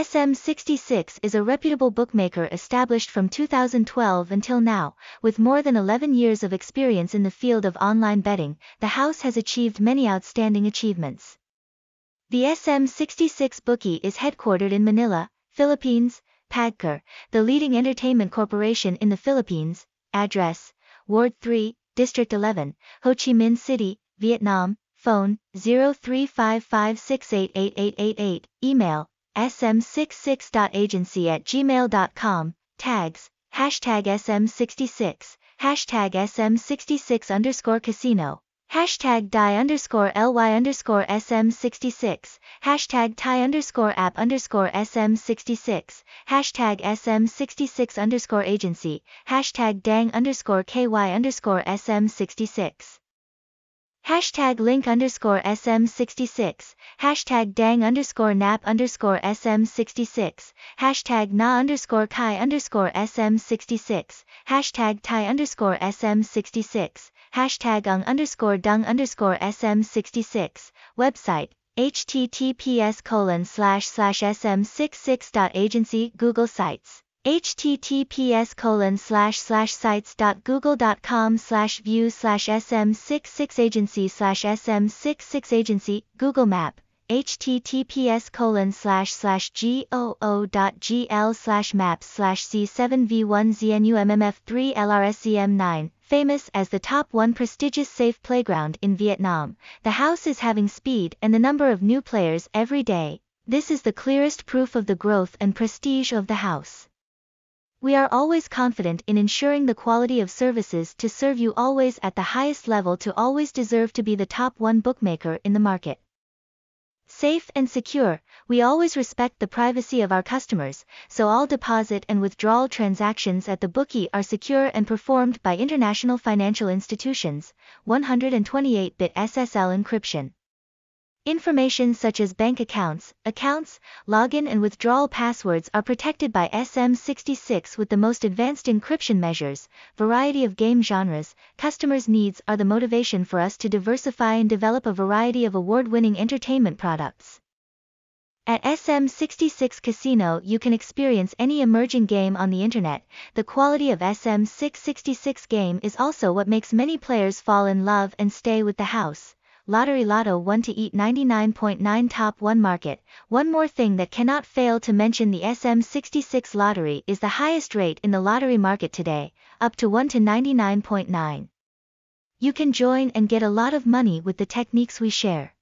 SM66 is a reputable bookmaker established from 2012 until now, with more than 11 years of experience in the field of online betting, the house has achieved many outstanding achievements. The SM66 bookie is headquartered in Manila, Philippines, PAGCOR, the leading entertainment corporation in the Philippines, address, Ward 3, District 11, Ho Chi Minh City, Vietnam, phone, 0355688888, email, sm66.agency at gmail.com, tags, hashtag sm66, hashtag sm66 underscore casino, hashtag dai underscore ly underscore sm66, hashtag tai underscore app underscore sm66, hashtag sm66 underscore agency, hashtag dang underscore ky underscore sm66. Hashtag link underscore SM66, hashtag dang underscore nhap underscore SM66, hashtag nha underscore cai underscore SM66, hashtag tai underscore SM66, hashtag ung underscore dung underscore SM66, website, https colon slash slash sm66.agency Google Sites https colon slash slash sites dot google dot com slash view slash sm66 agency slash sm66 agency google map https colon slash slash goo dot gl slash maps slash c7v1 znummf3 lrscm9 famous as the top one prestigious safe playground in vietnam. The house is having speed and the number of new players every day. This is the clearest proof of the growth and prestige of the house we are always confident in ensuring the quality of services to serve you always at the highest level to always deserve to be the top one bookmaker in the market. Safe and secure, we always respect the privacy of our customers, so all deposit and withdrawal transactions at the bookie are secure and performed by international financial institutions, 128-bit SSL encryption. Information such as bank accounts, accounts, login and withdrawal passwords are protected by SM66 with the most advanced encryption measures, variety of game genres, customers' needs are the motivation for us to diversify and develop a variety of award-winning entertainment products. At SM66 Casino you can experience any emerging game on the internet. The quality of SM666 game is also what makes many players fall in love and stay with the house. Lottery Lotto 1 to eat 99.9 top 1 market. One more thing that cannot fail to mention the SM66 lottery is the highest rate in the lottery market today, up to 1 to 99.9. You can join and get a lot of money with the techniques we share.